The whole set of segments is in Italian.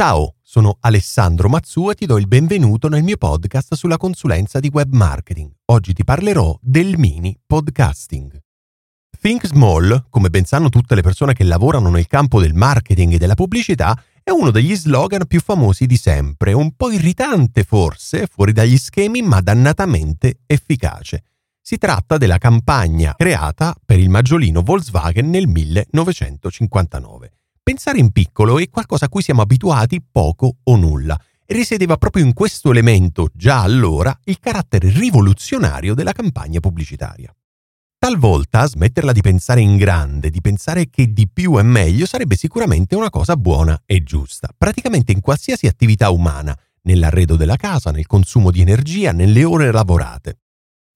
Ciao, sono Alessandro Mazzu e ti do il benvenuto nel mio podcast sulla consulenza di web marketing. Oggi ti parlerò del mini podcasting. Think Small, come ben sanno tutte le persone che lavorano nel campo del marketing e della pubblicità, è uno degli slogan più famosi di sempre, un po' irritante forse, fuori dagli schemi, ma dannatamente efficace. Si tratta della campagna creata per il maggiolino Volkswagen nel 1959. Pensare in piccolo è qualcosa a cui siamo abituati poco o nulla e risiedeva proprio in questo elemento, già allora, il carattere rivoluzionario della campagna pubblicitaria. Talvolta smetterla di pensare in grande, di pensare che di più è meglio, sarebbe sicuramente una cosa buona e giusta, praticamente in qualsiasi attività umana, nell'arredo della casa, nel consumo di energia, nelle ore lavorate.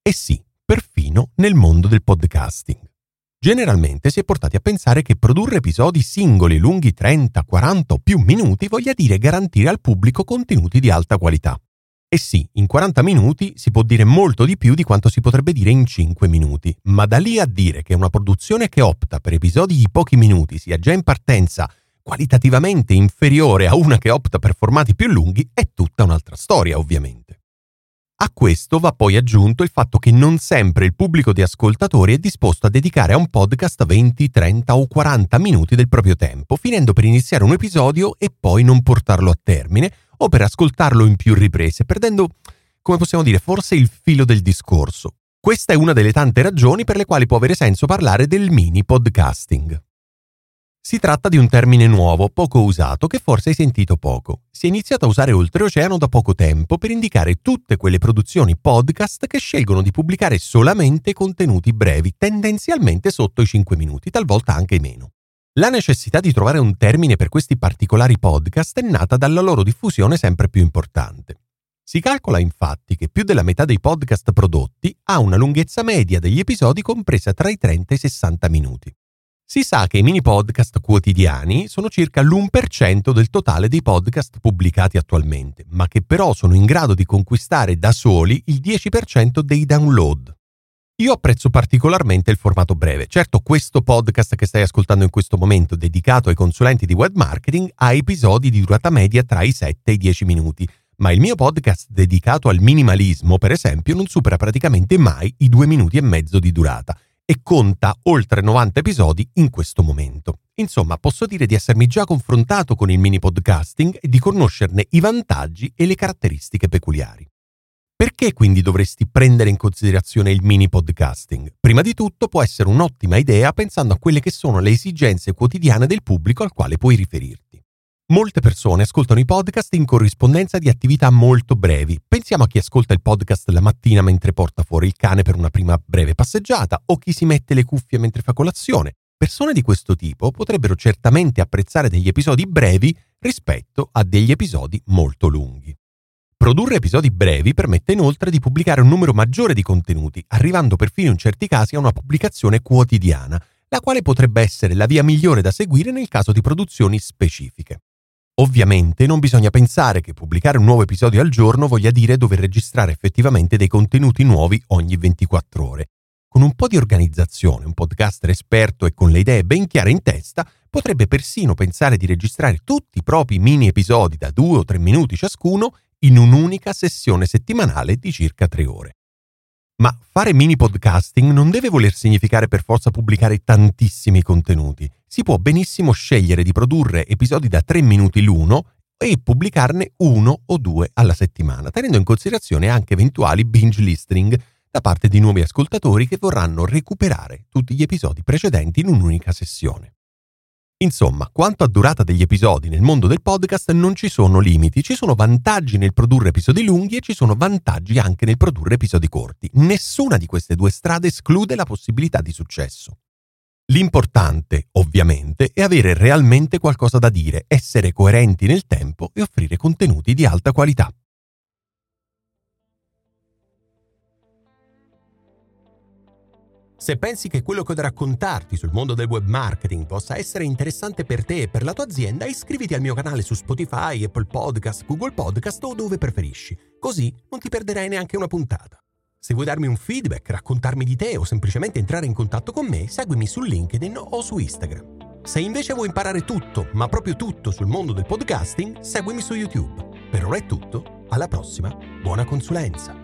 E sì, perfino nel mondo del podcasting. Generalmente si è portati a pensare che produrre episodi singoli lunghi 30, 40 o più minuti voglia dire garantire al pubblico contenuti di alta qualità. E sì, in 40 minuti si può dire molto di più di quanto si potrebbe dire in 5 minuti, ma da lì a dire che una produzione che opta per episodi di pochi minuti sia già in partenza qualitativamente inferiore a una che opta per formati più lunghi è tutta un'altra storia, ovviamente. A questo va poi aggiunto il fatto che non sempre il pubblico di ascoltatori è disposto a dedicare a un podcast 20, 30 o 40 minuti del proprio tempo, finendo per iniziare un episodio e poi non portarlo a termine o per ascoltarlo in più riprese, perdendo, come possiamo dire, forse il filo del discorso. Questa è una delle tante ragioni per le quali può avere senso parlare del mini podcasting. Si tratta di un termine nuovo, poco usato, che forse hai sentito poco. Si è iniziato a usare oltreoceano da poco tempo per indicare tutte quelle produzioni podcast che scelgono di pubblicare solamente contenuti brevi, tendenzialmente sotto i 5 minuti, talvolta anche meno. La necessità di trovare un termine per questi particolari podcast è nata dalla loro diffusione sempre più importante. Si calcola infatti che più della metà dei podcast prodotti ha una lunghezza media degli episodi compresa tra i 30 e i 60 minuti. Si sa che i mini podcast quotidiani sono circa l'1% del totale dei podcast pubblicati attualmente, ma che però sono in grado di conquistare da soli il 10% dei download. Io apprezzo particolarmente il formato breve. Certo, questo podcast che stai ascoltando in questo momento, dedicato ai consulenti di web marketing, ha episodi di durata media tra i 7 e i 10 minuti, ma il mio podcast dedicato al minimalismo, per esempio, non supera praticamente mai i 2 minuti e mezzo di durata e conta oltre 90 episodi in questo momento. Insomma, posso dire di essermi già confrontato con il mini podcasting e di conoscerne i vantaggi e le caratteristiche peculiari. Perché quindi dovresti prendere in considerazione il mini podcasting? Prima di tutto può essere un'ottima idea pensando a quelle che sono le esigenze quotidiane del pubblico al quale puoi riferirti. Molte persone ascoltano i podcast in corrispondenza di attività molto brevi. Pensiamo a chi ascolta il podcast la mattina mentre porta fuori il cane per una prima breve passeggiata o chi si mette le cuffie mentre fa colazione. Persone di questo tipo potrebbero certamente apprezzare degli episodi brevi rispetto a degli episodi molto lunghi. Produrre episodi brevi permette inoltre di pubblicare un numero maggiore di contenuti, arrivando perfino in certi casi a una pubblicazione quotidiana, la quale potrebbe essere la via migliore da seguire nel caso di produzioni specifiche. Ovviamente non bisogna pensare che pubblicare un nuovo episodio al giorno voglia dire dover registrare effettivamente dei contenuti nuovi ogni 24 ore. Con un po' di organizzazione, un podcaster esperto e con le idee ben chiare in testa potrebbe persino pensare di registrare tutti i propri mini episodi da 2 o 3 minuti ciascuno in un'unica sessione settimanale di circa 3 ore. Ma fare mini podcasting non deve voler significare per forza pubblicare tantissimi contenuti. Si può benissimo scegliere di produrre episodi da 3 minuti l'uno e pubblicarne uno o due alla settimana, tenendo in considerazione anche eventuali binge listening da parte di nuovi ascoltatori che vorranno recuperare tutti gli episodi precedenti in un'unica sessione. Insomma, quanto a durata degli episodi nel mondo del podcast non ci sono limiti, ci sono vantaggi nel produrre episodi lunghi e ci sono vantaggi anche nel produrre episodi corti. Nessuna di queste due strade esclude la possibilità di successo. L'importante, ovviamente, è avere realmente qualcosa da dire, essere coerenti nel tempo e offrire contenuti di alta qualità. Se pensi che quello che ho da raccontarti sul mondo del web marketing possa essere interessante per te e per la tua azienda, iscriviti al mio canale su Spotify, Apple Podcast, Google Podcast o dove preferisci. Così non ti perderai neanche una puntata. Se vuoi darmi un feedback, raccontarmi di te o semplicemente entrare in contatto con me, seguimi su LinkedIn o su Instagram. Se invece vuoi imparare tutto, ma proprio tutto sul mondo del podcasting, seguimi su YouTube. Per ora è tutto, alla prossima, buona consulenza!